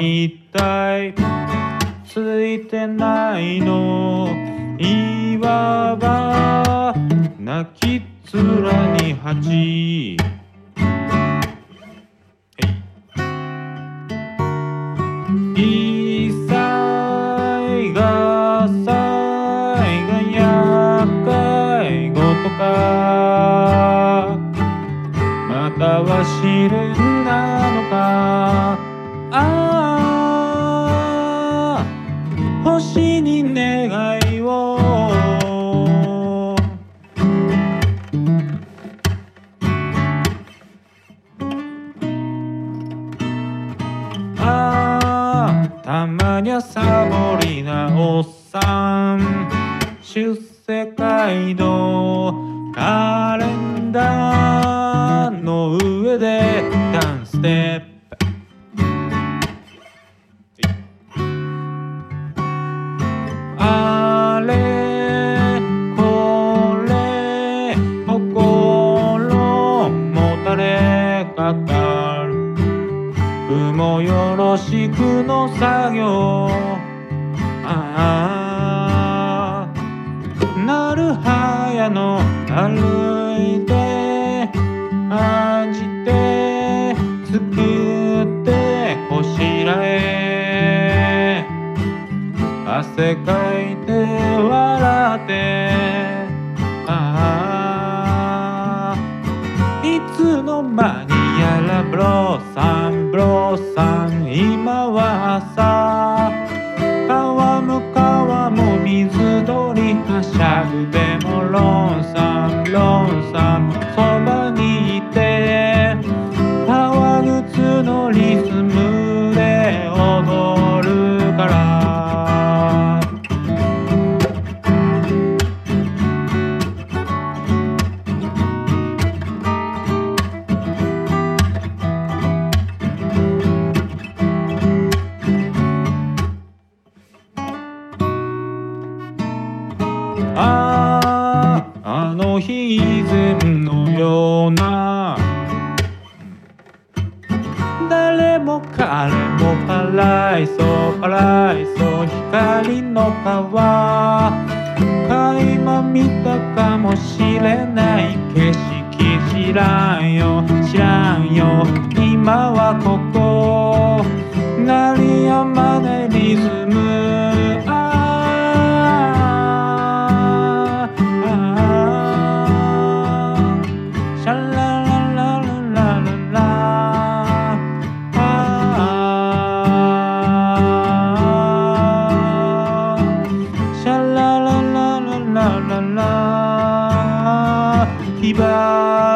一体ついてないの。岩場泣き面に蜂。い。さいがさいが厄介ごとか。または試練なたまにゃサボりなおっさん。出世街道カレンダーの上でダンステップ。しくの作業。ああ。なるはやの歩いて感じて作ってこしらえ。汗かいて笑って。ああ。いつの間にやらブローさん。鳥はしゃあああの日以前のような誰も彼もパライソパライソ光の川垣間見たかもしれない景色知らんよ知らんよ。今はここ Bye.